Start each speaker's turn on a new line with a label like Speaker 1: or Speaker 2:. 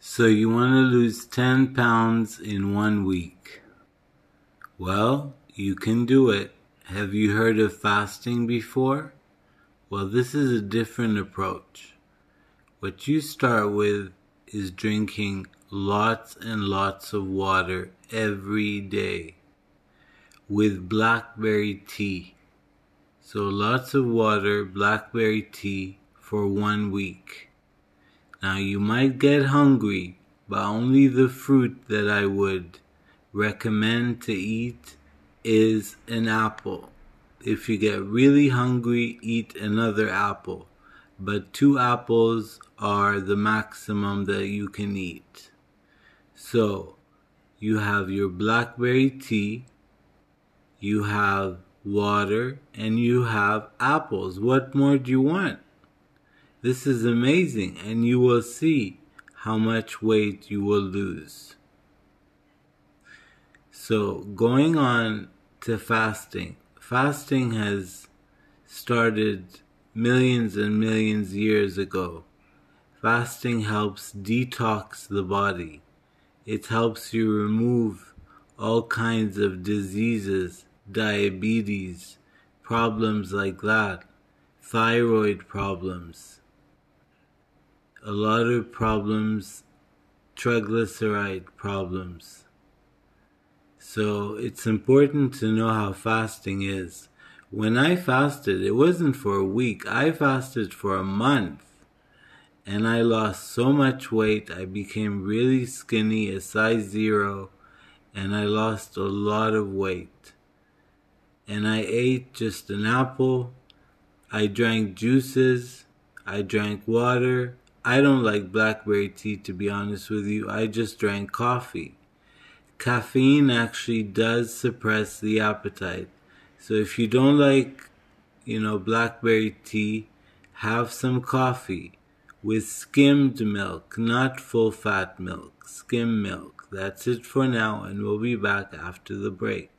Speaker 1: So you want to lose 10 pounds in one week. Well, you can do it. Have you heard of fasting before? Well, this is a different approach. What you start with is drinking lots and lots of water every day with blackberry tea. So lots of water, blackberry tea for one week. Now you might get hungry, but only the fruit that I would recommend to eat is an apple. If you get really hungry, eat another apple. But two apples are the maximum that you can eat. So you have your blackberry tea, you have water, and you have apples. What more do you want? This is amazing, and you will see how much weight you will lose. So, going on to fasting, fasting has started millions and millions years ago. Fasting helps detox the body. It helps you remove all kinds of diseases, diabetes, problems like that, thyroid problems, a lot of problems, triglyceride problems. So it's important to know how fasting is. When I fasted, it wasn't for a week, I fasted for a month. And I lost so much weight, I became really skinny, a size zero, and I lost a lot of weight. And I ate just an apple, I drank juices, I drank water, I don't like blackberry tea to be honest with you. I just drank coffee. Caffeine actually does suppress the appetite. So if you don't like, you know, blackberry tea, have some coffee with skimmed milk, not full fat milk, skim milk. That's it for now, and we'll be back after the break.